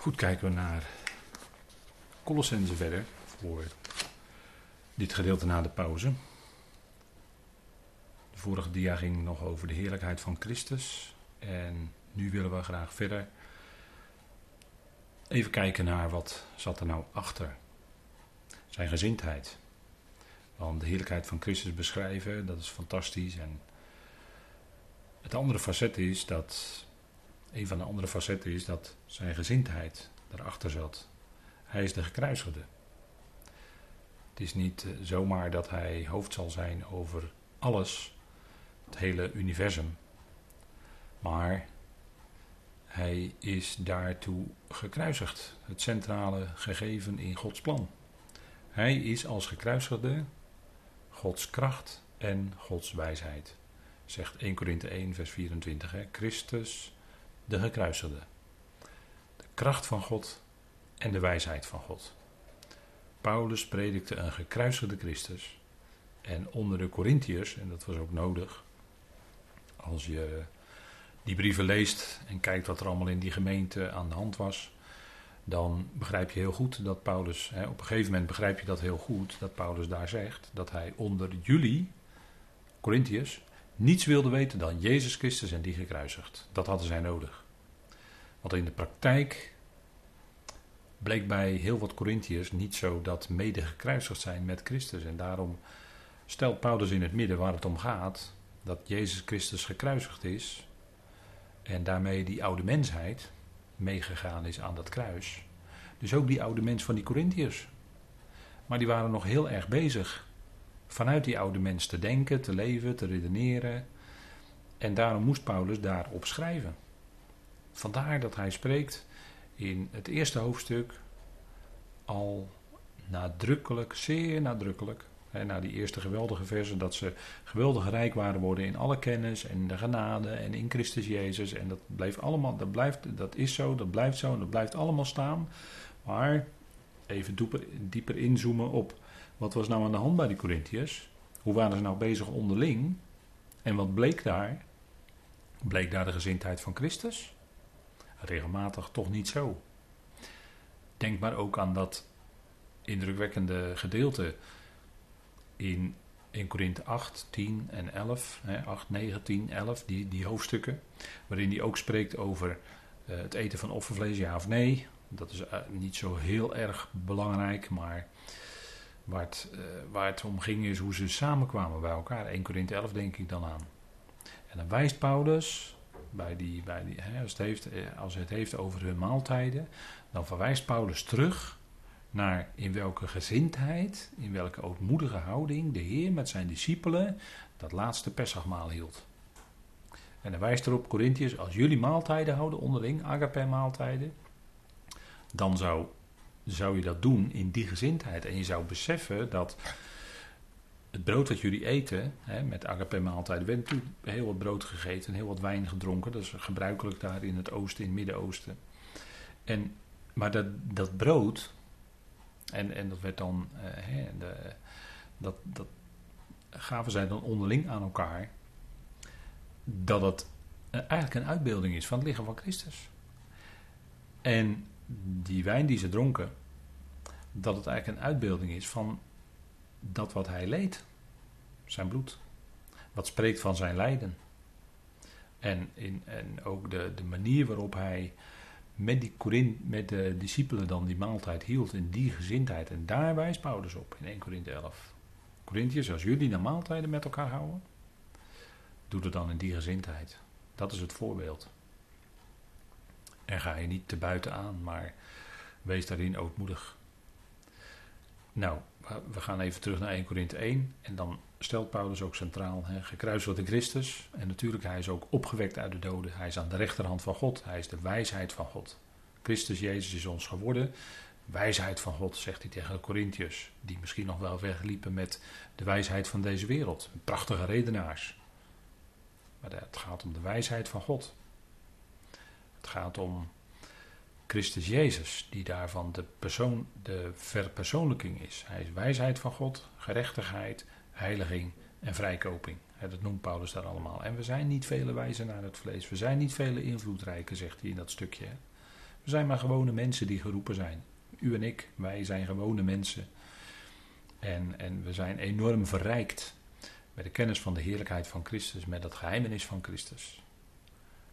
Goed, kijken we naar Colossense verder voor dit gedeelte na de pauze. De vorige dia ging nog over de heerlijkheid van Christus en nu willen we graag verder even kijken naar wat zat er nou achter. Zijn gezindheid. Want de heerlijkheid van Christus beschrijven, dat is fantastisch. En het andere facet is dat een van de andere facetten is dat zijn gezindheid daarachter zat. Hij is de gekruisigde. Het is niet eh, zomaar dat hij hoofd zal zijn over alles, het hele universum. Maar hij is daartoe gekruisigd. Het centrale gegeven in Gods plan. Hij is als gekruisigde Gods kracht en Gods wijsheid. Zegt 1 Korinthe 1, vers 24. Hè? Christus de gekruisigde. De kracht van God en de wijsheid van God. Paulus predikte een gekruisigde Christus. En onder de Corinthiërs, en dat was ook nodig, als je die brieven leest en kijkt wat er allemaal in die gemeente aan de hand was, dan begrijp je heel goed dat Paulus, hè, op een gegeven moment begrijp je dat heel goed, dat Paulus daar zegt dat hij onder jullie, Corinthiërs, niets wilde weten dan Jezus Christus en die gekruisigd. Dat hadden zij nodig. Want in de praktijk bleek bij heel wat Corinthiërs niet zo dat mede gekruisigd zijn met Christus. En daarom stelt Paulus in het midden waar het om gaat, dat Jezus Christus gekruisigd is en daarmee die oude mensheid meegegaan is aan dat kruis. Dus ook die oude mens van die Corinthiërs. Maar die waren nog heel erg bezig vanuit die oude mens te denken, te leven, te redeneren. En daarom moest Paulus daarop schrijven. Vandaar dat hij spreekt in het eerste hoofdstuk al nadrukkelijk, zeer nadrukkelijk, hè, na die eerste geweldige versen, dat ze geweldig rijk waren worden in alle kennis en de genade en in Christus Jezus. En dat blijft allemaal, dat, blijft, dat is zo, dat blijft zo en dat blijft allemaal staan. Maar even dieper, dieper inzoomen op wat was nou aan de hand bij die Corinthiërs? Hoe waren ze nou bezig onderling? En wat bleek daar? Bleek daar de gezindheid van Christus? Regelmatig toch niet zo. Denk maar ook aan dat indrukwekkende gedeelte in, in Korinthe 8, 10 en 11. Hè, 8, 9, 10, 11, die, die hoofdstukken. Waarin hij ook spreekt over uh, het eten van offervlees, ja of nee. Dat is uh, niet zo heel erg belangrijk, maar Waar het, uh, waar het om ging is hoe ze samenkwamen bij elkaar. 1 Korinthe 11 denk ik dan aan. En dan wijst Paulus, bij die, bij die, hè, als, het heeft, eh, als het heeft over hun maaltijden, dan verwijst Paulus terug naar in welke gezindheid, in welke ootmoedige houding de Heer met zijn discipelen dat laatste Pessachmaal hield. En dan wijst erop, Corinthiërs, als jullie maaltijden houden onderling, agape maaltijden, dan zou zou je dat doen in die gezindheid. En je zou beseffen dat het brood dat jullie eten, hè, met agape maaltijden, werd natuurlijk heel wat brood gegeten en heel wat wijn gedronken. Dat is gebruikelijk daar in het oosten, in het Midden-Oosten. En, maar dat, dat brood, en, en dat werd dan, uh, hè, de, dat, dat gaven zij dan onderling aan elkaar, dat het eigenlijk een uitbeelding is van het lichaam van Christus. En die wijn die ze dronken, dat het eigenlijk een uitbeelding is van dat wat hij leed, zijn bloed. Wat spreekt van zijn lijden. En, in, en ook de, de manier waarop hij met, die Corin, met de discipelen dan die maaltijd hield in die gezindheid. En daar wijst Paulus op in 1 Korinthe 11. Corinthiërs, als jullie naar maaltijden met elkaar houden, doe het dan in die gezindheid. Dat is het voorbeeld. En ga je niet te buiten aan, maar wees daarin ootmoedig. Nou, we gaan even terug naar 1 Korinthe 1. En dan stelt Paulus ook centraal, hè, in Christus. En natuurlijk, hij is ook opgewekt uit de doden. Hij is aan de rechterhand van God. Hij is de wijsheid van God. Christus Jezus is ons geworden. Wijsheid van God, zegt hij tegen de Corinthiërs. Die misschien nog wel wegliepen met de wijsheid van deze wereld. Prachtige redenaars. Maar het gaat om de wijsheid van God. Het gaat om Christus Jezus, die daarvan de, persoon, de verpersoonlijking is. Hij is wijsheid van God, gerechtigheid, heiliging en vrijkoping. Dat noemt Paulus daar allemaal. En we zijn niet vele wijzen naar het vlees. We zijn niet vele invloedrijke, zegt hij in dat stukje. We zijn maar gewone mensen die geroepen zijn. U en ik, wij zijn gewone mensen. En, en we zijn enorm verrijkt met de kennis van de heerlijkheid van Christus, met dat geheimenis van Christus.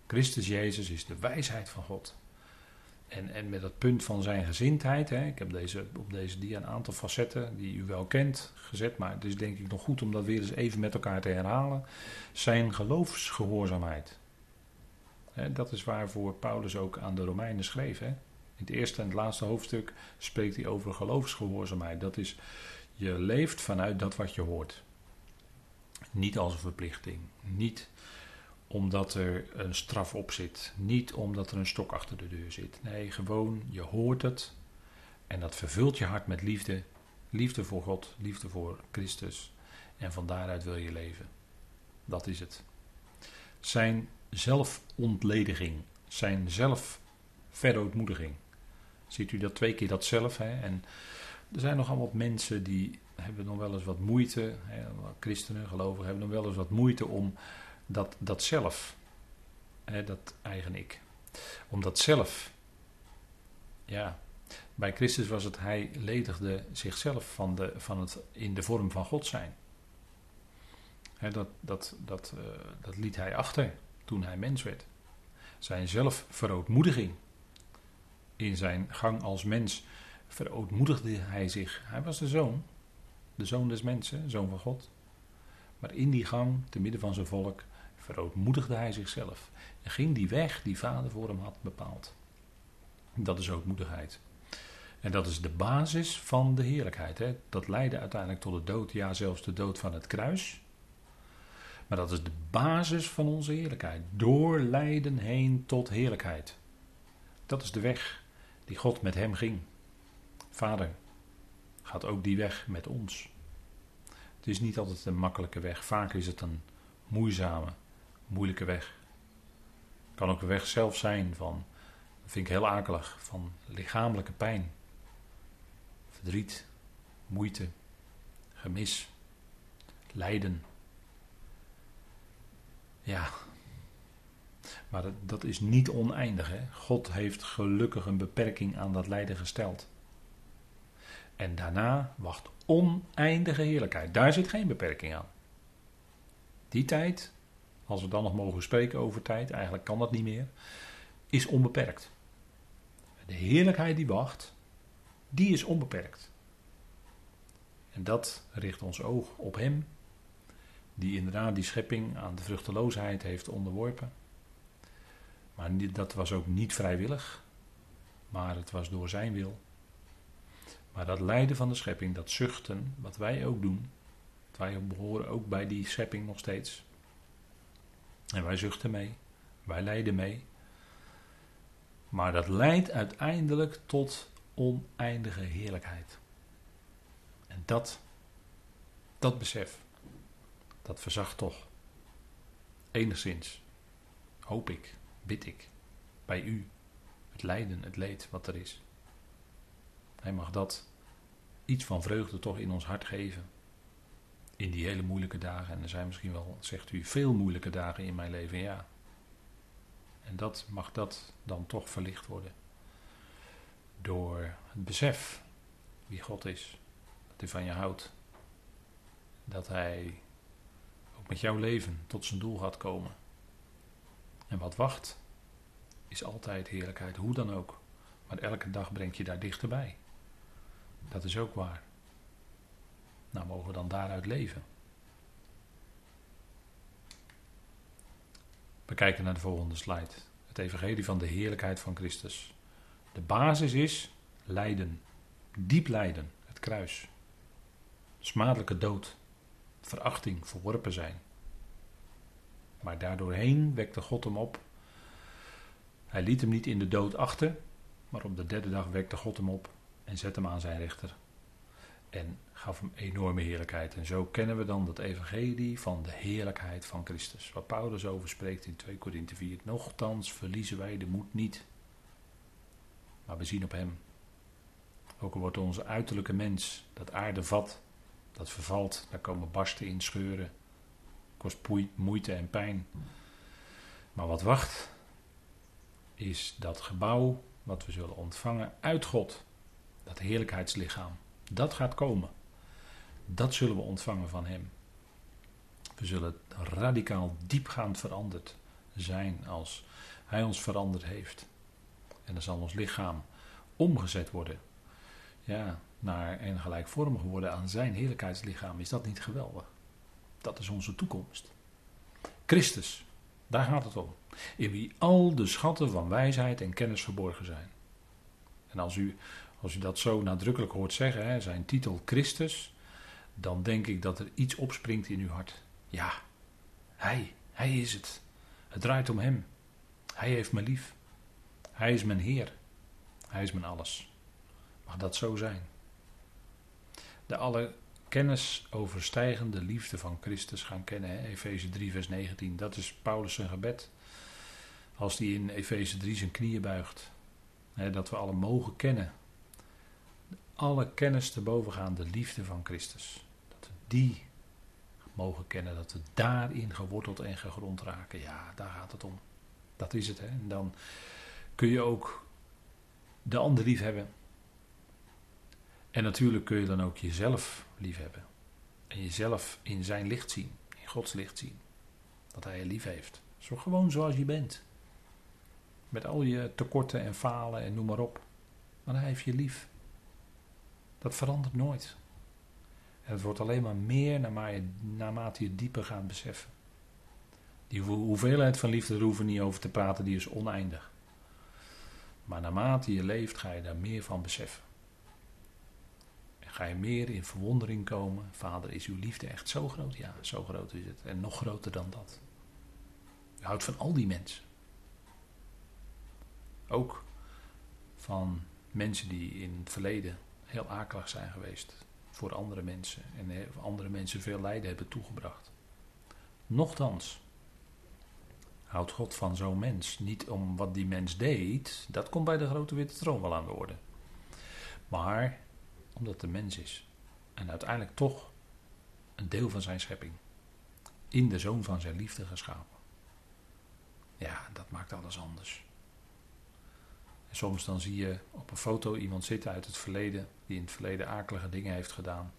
Christus Jezus is de wijsheid van God. En, en met dat punt van zijn gezindheid, hè, ik heb deze, op deze dia een aantal facetten die u wel kent gezet, maar het is denk ik nog goed om dat weer eens even met elkaar te herhalen. Zijn geloofsgehoorzaamheid. Hè, dat is waarvoor Paulus ook aan de Romeinen schreef. Hè. In het eerste en het laatste hoofdstuk spreekt hij over geloofsgehoorzaamheid. Dat is, je leeft vanuit dat wat je hoort. Niet als een verplichting. Niet omdat er een straf op zit. Niet omdat er een stok achter de deur zit. Nee, gewoon, je hoort het. En dat vervult je hart met liefde. Liefde voor God, liefde voor Christus. En van daaruit wil je leven. Dat is het. Zijn zelfontlediging. Zijn zelfverootmoediging. Ziet u dat twee keer dat zelf. Hè? En er zijn nogal wat mensen die hebben nog wel eens wat moeite. Hè? Christenen, gelovigen hebben nog wel eens wat moeite om dat, dat zelf, hè, dat eigen ik, om dat zelf, ja, bij Christus was het, hij ledigde zichzelf van, de, van het in de vorm van God zijn. Hè, dat, dat, dat, uh, dat liet hij achter toen hij mens werd. Zijn zelfverootmoediging in zijn gang als mens verootmoedigde hij zich. Hij was de zoon, de zoon des mensen, zoon van God. Maar in die gang, te midden van zijn volk, verootmoedigde hij zichzelf en ging die weg die vader voor hem had bepaald. Dat is ootmoedigheid. En dat is de basis van de heerlijkheid. Hè? Dat leidde uiteindelijk tot de dood, ja zelfs de dood van het kruis. Maar dat is de basis van onze heerlijkheid. Door lijden heen tot heerlijkheid. Dat is de weg die God met hem ging. Vader gaat ook die weg met ons. Het is niet altijd een makkelijke weg. Vaak is het een moeizame, moeilijke weg. Kan ook een weg zelf zijn van, dat vind ik heel akelig, van lichamelijke pijn, verdriet, moeite, gemis, lijden. Ja, maar dat, dat is niet oneindig. Hè? God heeft gelukkig een beperking aan dat lijden gesteld. En daarna wacht oneindige heerlijkheid. Daar zit geen beperking aan. Die tijd als we dan nog mogen spreken over tijd, eigenlijk kan dat niet meer, is onbeperkt. De heerlijkheid die wacht, die is onbeperkt. En dat richt ons oog op Hem, die inderdaad die schepping aan de vruchteloosheid heeft onderworpen. Maar dat was ook niet vrijwillig, maar het was door Zijn wil. Maar dat lijden van de schepping, dat zuchten, wat wij ook doen, wij behoren ook bij die schepping nog steeds. En wij zuchten mee, wij lijden mee. Maar dat leidt uiteindelijk tot oneindige heerlijkheid. En dat, dat besef, dat verzacht toch enigszins, hoop ik, bid ik, bij u, het lijden, het leed wat er is. Hij mag dat iets van vreugde toch in ons hart geven in die hele moeilijke dagen. En er zijn misschien wel, zegt u, veel moeilijke dagen in mijn leven, ja. En dat mag dat dan toch verlicht worden. Door het besef wie God is. Dat hij van je houdt. Dat hij ook met jouw leven tot zijn doel gaat komen. En wat wacht, is altijd heerlijkheid, hoe dan ook. Maar elke dag brengt je daar dichterbij. Dat is ook waar. Nou, mogen we dan daaruit leven? We kijken naar de volgende slide. Het evangelie van de heerlijkheid van Christus. De basis is lijden. Diep lijden, het kruis. Smadelijke dood. Verachting, verworpen zijn. Maar daardoorheen wekte God hem op. Hij liet hem niet in de dood achter, maar op de derde dag wekte God hem op en zette hem aan zijn rechter en gaf hem enorme heerlijkheid. En zo kennen we dan dat evangelie van de heerlijkheid van Christus. Waar Paulus over spreekt in 2 Korinthe 4. Nochtans verliezen wij de moed niet. Maar we zien op hem. Ook al wordt onze uiterlijke mens, dat aarde vat, dat vervalt. Daar komen barsten in, scheuren. Kost moeite en pijn. Maar wat wacht, is dat gebouw wat we zullen ontvangen uit God. Dat heerlijkheidslichaam. Dat gaat komen. Dat zullen we ontvangen van Hem. We zullen radicaal diepgaand veranderd zijn als Hij ons veranderd heeft. En dan zal ons lichaam omgezet worden. Ja, naar en gelijkvormig worden aan zijn heerlijkheidslichaam. Is dat niet geweldig? Dat is onze toekomst. Christus, daar gaat het om. In wie al de schatten van wijsheid en kennis verborgen zijn. En als u, als u dat zo nadrukkelijk hoort zeggen, hè, zijn titel Christus, dan denk ik dat er iets opspringt in uw hart. Ja, Hij, Hij is het. Het draait om Hem. Hij heeft me lief. Hij is mijn Heer. Hij is mijn alles. Mag dat zo zijn? De alle kennis overstijgende liefde van Christus gaan kennen. Efeze 3, vers 19. Dat is Paulus zijn gebed. Als hij in Efeze 3 zijn knieën buigt. Dat we alle mogen kennen. Alle kennis te bovengaande liefde van Christus. Dat we die mogen kennen. Dat we daarin geworteld en gegrond raken. Ja, daar gaat het om. Dat is het. Hè? En dan kun je ook de ander lief hebben. En natuurlijk kun je dan ook jezelf lief hebben. En jezelf in zijn licht zien. In Gods licht zien. Dat hij je lief heeft. Zo gewoon zoals je bent. Met al je tekorten en falen en noem maar op. Maar hij heeft je lief. Dat verandert nooit. Het wordt alleen maar meer naarmate je dieper gaat beseffen. Die hoeveelheid van liefde, daar hoeven we niet over te praten, die is oneindig. Maar naarmate je leeft, ga je daar meer van beseffen. En ga je meer in verwondering komen. Vader, is uw liefde echt zo groot? Ja, zo groot is het. En nog groter dan dat. Je houdt van al die mensen. Ook van mensen die in het verleden heel akelig zijn geweest voor andere mensen en andere mensen veel lijden hebben toegebracht. Nochtans houdt God van zo'n mens niet om wat die mens deed, dat komt bij de grote witte troon wel aan de orde. Maar omdat een mens is en uiteindelijk toch een deel van zijn schepping, in de zoon van zijn liefde geschapen. Ja, dat maakt alles anders. En soms dan zie je op een foto iemand zitten uit het verleden, die in het verleden akelige dingen heeft gedaan.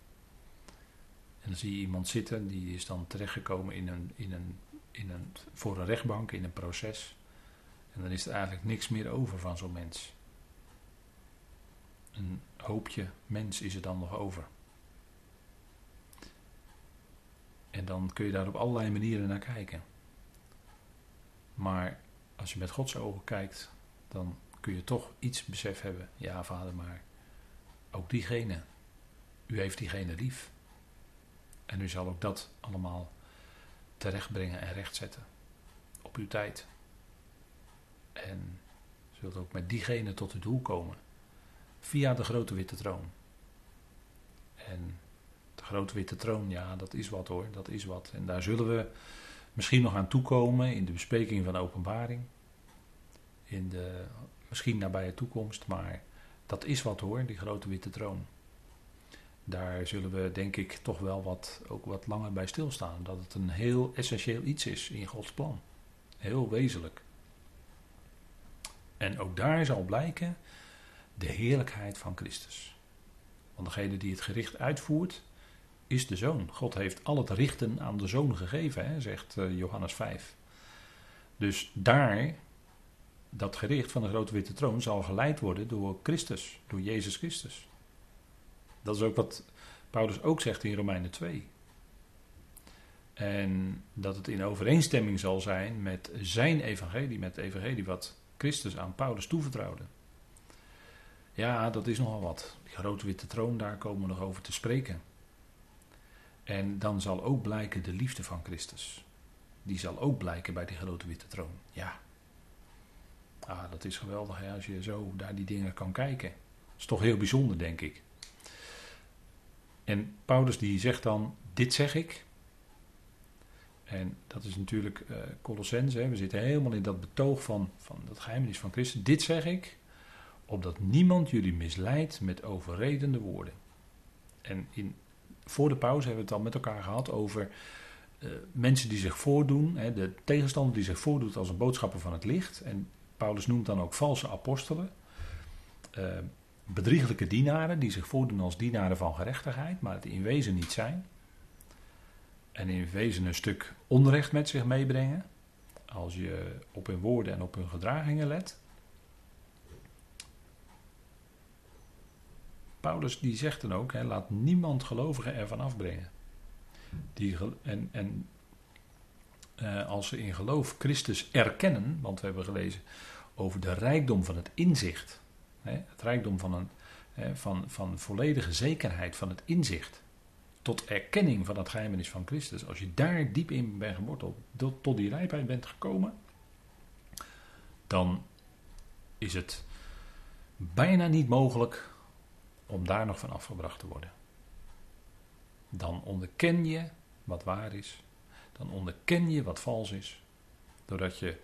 En dan zie je iemand zitten, die is dan terechtgekomen in een, in een, in een, voor een rechtbank, in een proces. En dan is er eigenlijk niks meer over van zo'n mens. Een hoopje mens is er dan nog over. En dan kun je daar op allerlei manieren naar kijken. Maar als je met Gods ogen kijkt, dan kun je toch iets besef hebben. Ja, vader, maar ook diegene. U heeft diegene lief. En u zal ook dat allemaal terechtbrengen en rechtzetten. Op uw tijd. En zult ook met diegene tot het doel komen. Via de grote witte troon. En de grote witte troon, ja, dat is wat hoor. Dat is wat. En daar zullen we misschien nog aan toekomen in de bespreking van openbaring. In de misschien nabije toekomst, maar dat is wat hoor, die grote witte troon. Daar zullen we denk ik toch wel wat, ook wat langer bij stilstaan. Dat het een heel essentieel iets is in Gods plan. Heel wezenlijk. En ook daar zal blijken de heerlijkheid van Christus. Want degene die het gericht uitvoert, is de zoon. God heeft al het richten aan de zoon gegeven, hè, zegt eh, Johannes 5. Dus daar dat gericht van de grote witte troon zal geleid worden door Christus, door Jezus Christus. Dat is ook wat Paulus ook zegt in Romeinen 2. En dat het in overeenstemming zal zijn met zijn evangelie, met het evangelie wat Christus aan Paulus toevertrouwde. Ja, dat is nogal wat. Die grote witte troon, daar komen we nog over te spreken. En dan zal ook blijken de liefde van Christus. Die zal ook blijken bij die grote witte troon. Ja, Ah, dat is geweldig hè, als je zo naar die dingen kan kijken. Dat is toch heel bijzonder, denk ik. En Paulus die zegt dan, dit zeg ik. En dat is natuurlijk uh. We zitten helemaal in dat betoog van, van dat geheimnis van Christus. Dit zeg ik, opdat niemand jullie misleidt met overredende woorden. En in, voor de pauze hebben we het al met elkaar gehad over uh, mensen die zich voordoen. Hè, de tegenstander die zich voordoet als een boodschapper van het licht. En Paulus noemt dan ook valse apostelen. uh, bedrieglijke dienaren die zich voordoen als dienaren van gerechtigheid, maar het in wezen niet zijn. En in wezen een stuk onrecht met zich meebrengen. Als je op hun woorden en op hun gedragingen let. Paulus die zegt dan ook, hè, laat niemand gelovigen ervan afbrengen. Die, en en uh, als ze in geloof Christus erkennen, want we hebben gelezen over de rijkdom van het inzicht. Hè, het rijkdom van, een, van, van volledige zekerheid van het inzicht. Tot erkenning van het geheimenis van Christus. Als je daar diep in bent geworteld, tot die rijpheid bent gekomen, dan is het bijna niet mogelijk om daar nog van afgebracht te worden. Dan onderken je wat waar is, dan onderken je wat vals is, doordat je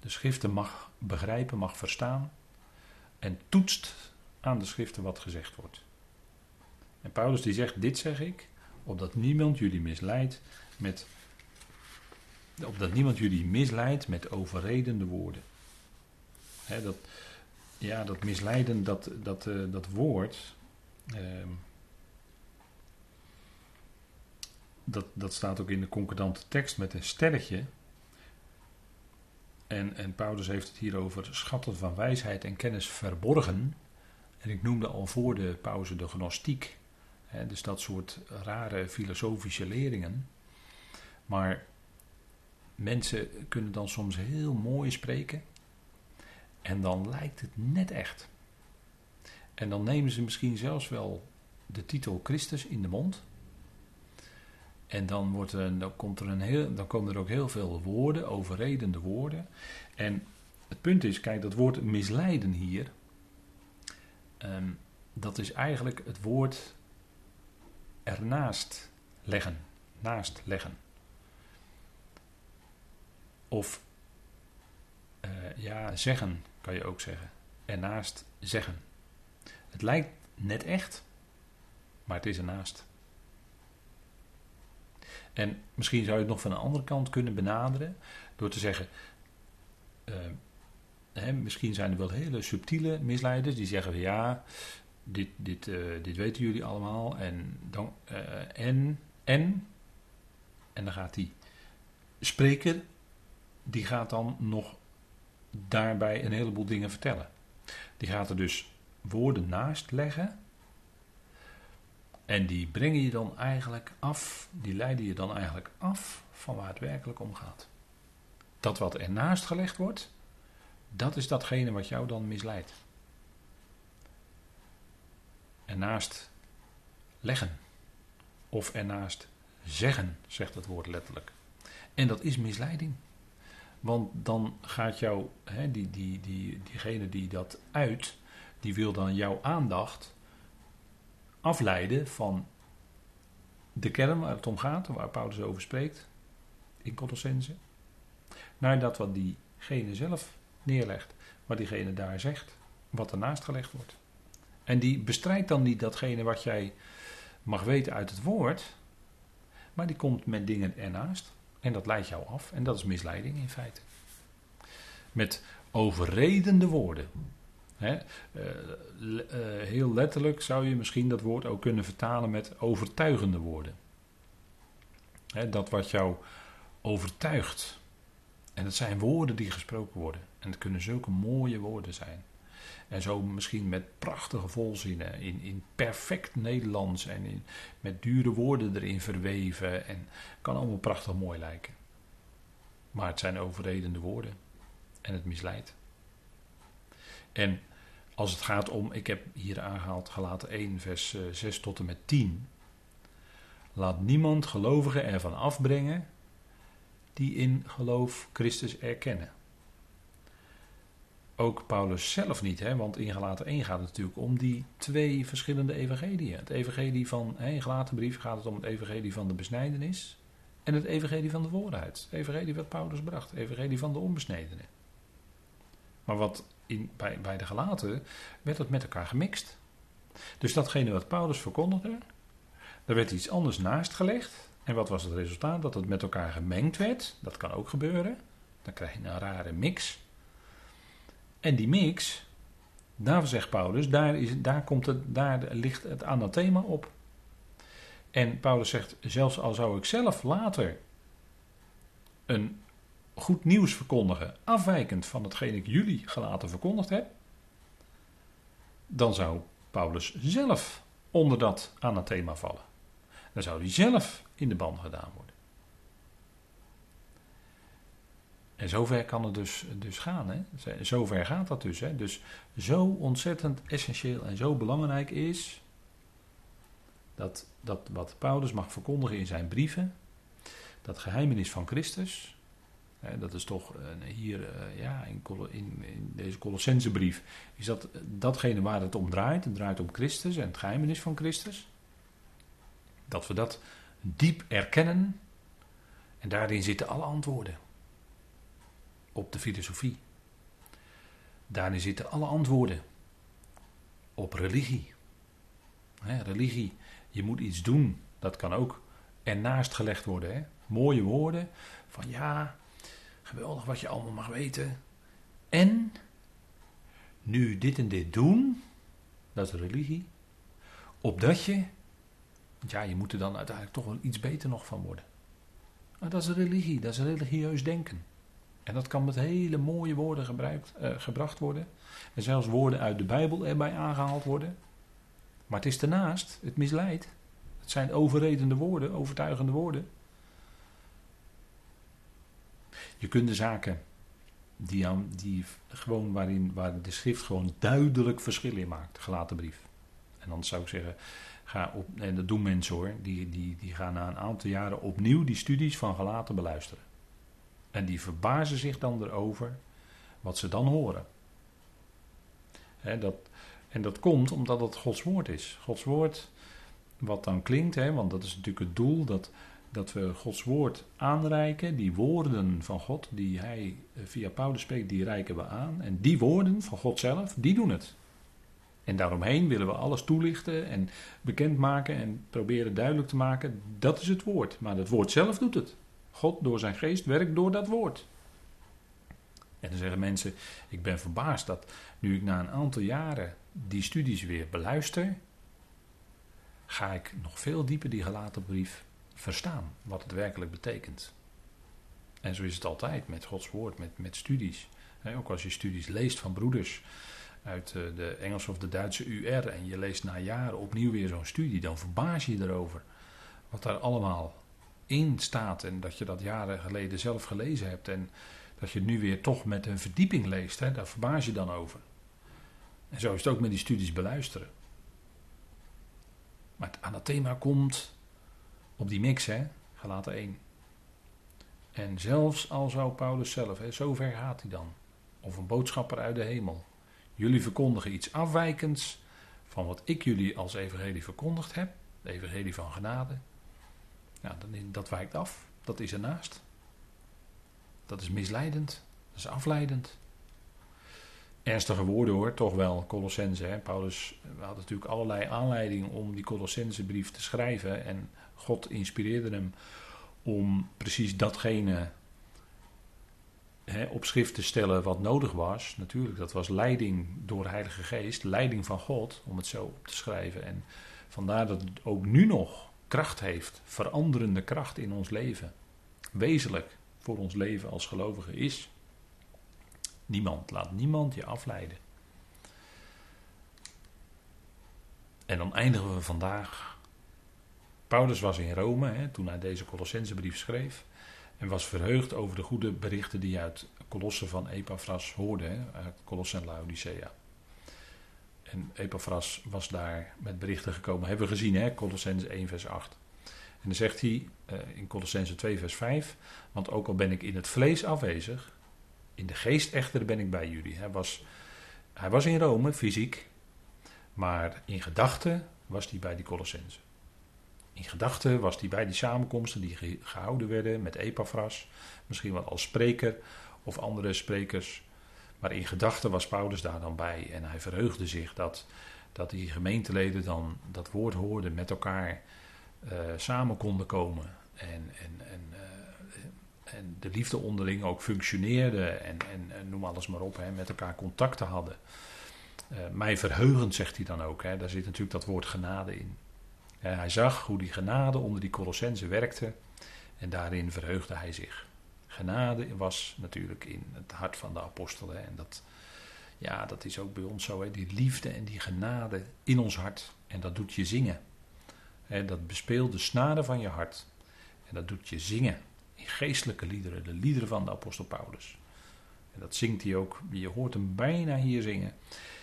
de schriften mag begrijpen, mag verstaan en toetst aan de schriften wat gezegd wordt. En Paulus die zegt, dit zeg ik, opdat niemand jullie misleidt met, opdat niemand jullie misleidt met overredende woorden. dat, ja, dat misleiden, dat, dat, uh, dat woord, uh, dat, dat staat ook in de concordante tekst met een sterretje. En, en Paulus heeft het hier over schatten van wijsheid en kennis verborgen. En ik noemde al voor de pauze de gnostiek. Hè, dus dat soort rare filosofische leringen. Maar mensen kunnen dan soms heel mooi spreken. En dan lijkt het net echt. En dan nemen ze misschien zelfs wel de titel Christus in de mond. En dan, wordt dan, komt er een heel, dan komen er ook heel veel woorden, overredende woorden. En het punt is, kijk, dat woord misleiden hier, ehm, dat is eigenlijk het woord ernaast leggen. Naast leggen. Of uh, ja, zeggen kan je ook zeggen. Ernaast zeggen. Het lijkt net echt, maar het is ernaast. En misschien zou je het nog van een andere kant kunnen benaderen door te zeggen. Uh, hè, misschien zijn er wel hele subtiele misleiders die zeggen: ja, dit, dit, uh, dit weten jullie allemaal. En, dan, uh, en, en, en dan gaat die spreker, die gaat dan nog daarbij een heleboel dingen vertellen. Die gaat er dus woorden naast leggen en die brengen je dan eigenlijk af, die leiden je dan eigenlijk af van waar het werkelijk om gaat. Dat wat ernaast gelegd wordt, dat is datgene wat jou dan misleidt. Ernaast leggen. Of ernaast zeggen, zegt het woord letterlijk. En dat is misleiding. Want dan gaat jou, hè, die, die, die, diegene die dat uit, die wil dan jouw aandacht afleiden van de kern waar het om gaat, waar Paulus over spreekt, in Colossense, naar dat wat diegene zelf neerlegt, wat diegene daar zegt, wat ernaast gelegd wordt. En die bestrijdt dan niet datgene wat jij mag weten uit het woord, maar die komt met dingen ernaast. En dat leidt jou af. En dat is misleiding in feite. Met overredende woorden. Hè, uh, heel letterlijk zou je misschien dat woord ook kunnen vertalen met overtuigende woorden. Hè, dat wat jou overtuigt. En het zijn woorden die gesproken worden. En het kunnen zulke mooie woorden zijn. En zo misschien met prachtige volzinnen, in, in perfect Nederlands en in, met dure woorden erin verweven. En kan allemaal prachtig mooi lijken. Maar het zijn overredende woorden. En het misleidt. En als het gaat om, ik heb hier aangehaald gelaten 1 vers 6 eh, tot en met 10. Laat niemand gelovigen ervan afbrengen die in geloof Christus erkennen. Ook Paulus zelf niet, hè, want in Galaten 1 gaat het natuurlijk om die twee verschillende evangeliën. Het evangelie van, in Galaten brief gaat het om het evangelie van de besnijdenis en het evangelie van de voorheid. Het evangelie wat Paulus bracht, het evangelie van de onbesnedenen. Maar wat in, bij, bij de gelaten werd het met elkaar gemixt. Dus datgene wat Paulus verkondigde, daar werd iets anders naast gelegd. En wat was het resultaat? Dat het met elkaar gemengd werd. Dat kan ook gebeuren. Dan krijg je een rare mix. En die mix, Daar zegt Paulus, daar, is, daar, komt het, daar ligt het anathema op. En Paulus zegt, zelfs al zou ik zelf later een goed nieuws verkondigen, afwijkend van hetgeen ik jullie gelaten verkondigd heb, dan zou Paulus zelf onder dat anathema vallen. Dan zou hij zelf in de ban gedaan worden. En zover kan het dus, dus gaan. Hè? Zover gaat dat dus. Hè? Dus zo ontzettend essentieel en zo belangrijk is dat, dat wat Paulus mag verkondigen in zijn brieven, dat geheimenis van Christus, dat is toch hier eh, ja, in deze Colossensebrief, is dat datgene waar het om draait. Het draait om Christus en het geheimenis van Christus. Dat we dat diep erkennen en daarin zitten alle antwoorden op de filosofie. Daarin zitten alle antwoorden op religie. religie, je moet iets doen, dat kan ook ernaast gelegd worden. Mooie woorden van ja, geweldig wat je allemaal mag weten. En nu dit en dit doen, dat is religie. Opdat je, ja, je moet er dan uiteindelijk toch wel iets beter nog van worden. Maar dat is religie, dat is religieus denken. En dat kan met hele mooie woorden gebruikt, uh, gebracht worden. En zelfs woorden uit de Bijbel erbij aangehaald worden. Maar het is daarnaast, het misleidt. Het zijn overredende woorden, overtuigende woorden. Je kunt de zaken die, die gewoon waarin waar de schrift gewoon duidelijk verschil in maakt, gelaten brief. En dan zou ik zeggen, ga op, en dat doen mensen hoor, die, die, die gaan na een aantal jaren opnieuw die studies van gelaten beluisteren. En die verbazen zich dan erover wat ze dan horen. dat, en dat komt omdat het Gods woord is. Gods woord, wat dan klinkt, want dat is natuurlijk het doel, dat, dat we Gods woord aanreiken. Die woorden van God, die hij eh, via Paulus spreekt, die reiken we aan. En die woorden van God zelf, die doen het. En daaromheen willen we alles toelichten en bekendmaken en proberen duidelijk te maken. Dat is het woord. Maar het woord zelf doet het. God door zijn geest werkt door dat woord. En dan zeggen mensen, ik ben verbaasd dat nu ik na een aantal jaren die studies weer beluister, ga ik nog veel dieper die gelaten brief verstaan, wat het werkelijk betekent. En zo is het altijd met Gods woord, met, met studies. ook als je studies leest van broeders uit eh, de Engelse of de Duitse UR en je leest na jaren opnieuw weer zo'n studie, dan verbaas je erover wat daar allemaal in staat en dat je dat jaren geleden zelf gelezen hebt en dat je het nu weer toch met een verdieping leest, daar verbaas je dan over. En zo is het ook met die studies beluisteren. Maar het anathema komt op die mix, hè, gelaten 1. En zelfs al zou Paulus zelf, hè, zover gaat hij dan, of een boodschapper uit de hemel, jullie verkondigen iets afwijkends van wat ik jullie als evangelie verkondigd heb, de evangelie van genade, ja, dat wijkt af. Dat is ernaast. Dat is misleidend. Dat is afleidend. Ernstige woorden hoor, toch wel, Colossense. Hè? Paulus had natuurlijk allerlei aanleidingen om die Colossense brief te schrijven. En God inspireerde hem om precies datgene hè, op schrift te stellen wat nodig was. Natuurlijk, dat was leiding door de Heilige Geest, leiding van God, om het zo op te schrijven. En vandaar dat het ook nu nog kracht heeft, veranderende kracht in ons leven, wezenlijk voor ons leven als gelovige is. Niemand, laat niemand je afleiden. En dan eindigen we vandaag. Paulus was in Rome hè, toen hij deze Colossensebrief schreef. En was verheugd over de goede berichten die hij uit Colosse van Epaphras hoorde, hè, uit Colosse en Laodicea. En Epaphras was daar met berichten gekomen. Hebben we gezien, hè? Colossens 1, vers 8. En dan zegt hij uh, in Colossense 2, vers 5. Want ook al ben ik in het vlees afwezig, in de geest echter ben ik bij jullie. Hij was, hij was in Rome, fysiek. Maar in gedachten was hij bij die Colossense. In gedachten was hij bij die samenkomsten die gehouden werden met Epaphras. Misschien wel als spreker of andere sprekers. Maar in gedachten was Paulus daar dan bij en hij verheugde zich dat, dat die gemeenteleden dan dat woord hoorden, met elkaar uh, samen konden komen. En, en, en, uh, en de liefde onderling ook functioneerde en, en, noem alles maar op, hè, met elkaar contacten hadden. Uh, mij verheugend, zegt hij dan ook. Hè. Daar zit natuurlijk dat woord genade in. hij zag hoe die genade onder die Colossense werkte. En daarin verheugde hij zich. Genade was natuurlijk in het hart van de apostelen. En dat, ja, dat is ook bij ons zo. Hè. Die liefde en die genade in ons hart. En dat doet je zingen. Hè, dat bespeelt de snaren van je hart. En dat doet je zingen. Geestelijke liederen. De liederen van de apostel Paulus. En dat zingt hij ook. Je hoort hem bijna hier zingen.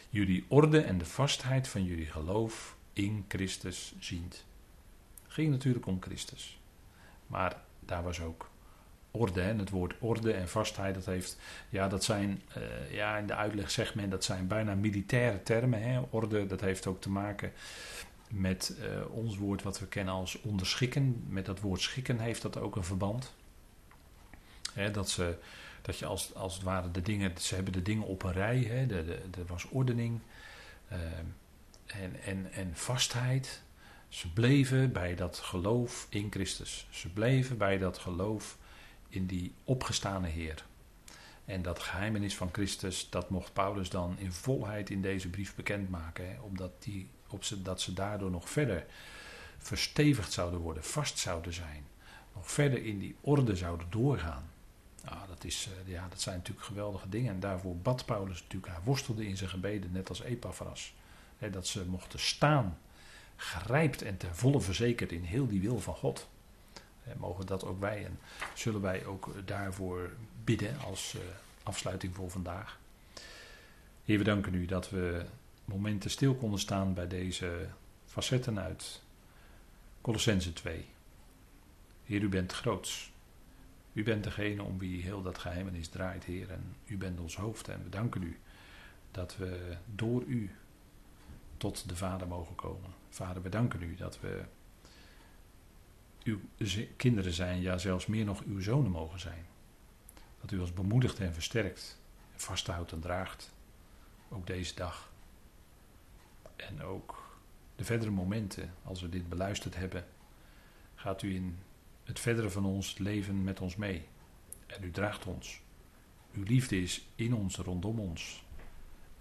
Jullie orde en de vastheid van jullie geloof in Christus ziend. Het ging natuurlijk om Christus. Maar daar was ook orde. En het woord orde en vastheid, dat heeft, ja, dat zijn, uh, ja, in de uitleg zegt men, dat zijn bijna militaire termen. Hè. Orde, dat heeft ook te maken met uh, ons woord wat we kennen als onderschikken. Met dat woord schikken heeft dat ook een verband. Hè, dat, ze, dat je als, als het ware de dingen, ze hebben de dingen op een rij. Hè, er was ordening uh, en, en, en vastheid. Ze bleven bij dat geloof in Christus. Ze bleven bij dat geloof in die opgestane Heer. En dat geheimenis van Christus, dat mocht Paulus dan in volheid in deze brief bekendmaken. Omdat die, op ze, dat ze daardoor nog verder verstevigd zouden worden, vast zouden zijn. Nog verder in die orde zouden doorgaan. Nou, dat, is, eh, ja, dat zijn natuurlijk geweldige dingen. En daarvoor bad Paulus natuurlijk. Hij worstelde in zijn gebeden, net als Epaphras. Hè, dat ze mochten staan grijpt en ten volle verzekerd in heel die wil van God. Eh, mogen dat ook wij en zullen wij ook daarvoor bidden als uh, afsluiting voor vandaag. Heer, we danken u dat we momenten stil konden staan bij deze facetten uit Colossense 2. Heer, u bent groots. U bent degene om wie heel dat geheimenis draait, Heer. En u bent ons hoofd. En we danken u dat we door u tot de Vader mogen komen. Vader, we danken u dat we uw kinderen zijn, ja zelfs meer nog uw zonen mogen zijn. Dat u ons bemoedigt en versterkt, vasthoudt en draagt, ook deze dag. En ook de verdere momenten, als we dit beluisterd hebben, gaat u in het verdere van ons leven met ons mee. En u draagt ons. Uw liefde is in ons, rondom ons.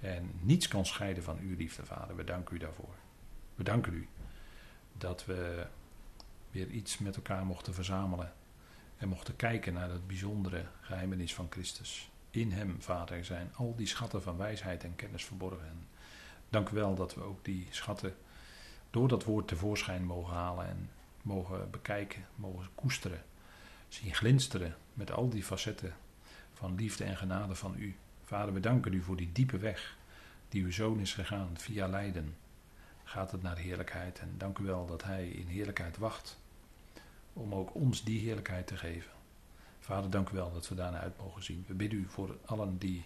En niets kan scheiden van uw liefde, Vader. We danken u daarvoor. We danken u dat we weer iets met elkaar mochten verzamelen. En mochten kijken naar het bijzondere geheimenis van Christus. In Hem, Vader, zijn al die schatten van wijsheid en kennis verborgen. dank u wel dat we ook die schatten door dat woord tevoorschijn mogen halen en mogen bekijken, mogen koesteren. Zien glinsteren met al die facetten van liefde en genade van u. Vader, we danken u voor die diepe weg die uw zoon is gegaan via lijden. Gaat het naar heerlijkheid en dank u wel dat hij in heerlijkheid wacht om ook ons die heerlijkheid te geven. Vader, dank u wel dat we daarna uit mogen zien. We bidden u voor allen die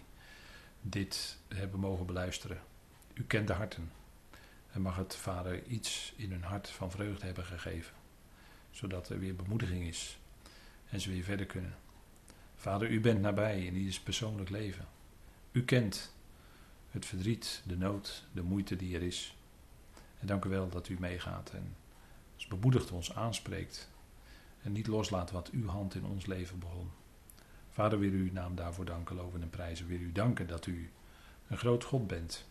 dit hebben mogen beluisteren. U kent de harten. En mag het, Vader, iets in hun hart van vreugde hebben gegeven. Zodat er weer bemoediging is. En ze weer verder kunnen. Vader, u bent nabij in ieders persoonlijk leven. U kent het verdriet, de nood, de moeite die er is. En dank u wel dat u meegaat en ons bemoedigt, ons aanspreekt. En niet loslaat wat uw hand in ons leven begon. Vader, wil u naam daarvoor danken, loven en prijzen. Wil u danken dat u een groot God bent.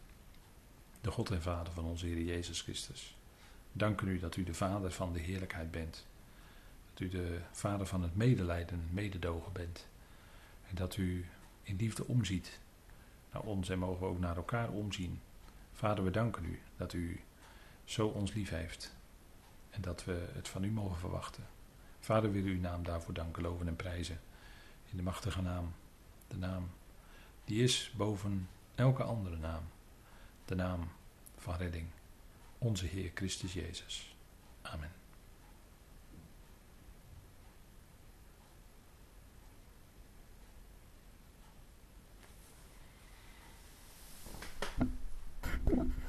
De God en Vader van onze Heer Jezus Christus. Dank u dat u de Vader van de heerlijkheid bent. U de Vader van het medelijden en mededogen bent. En dat u in liefde omziet naar ons en mogen we ook naar elkaar omzien. Vader, we danken u dat u zo ons lief heeft en dat we het van u mogen verwachten. Vader, wil uw naam daarvoor danken, loven en prijzen. In de machtige naam, de naam die is boven elke andere naam, de naam van redding, onze Heer Christus Jezus. Amen. Yeah.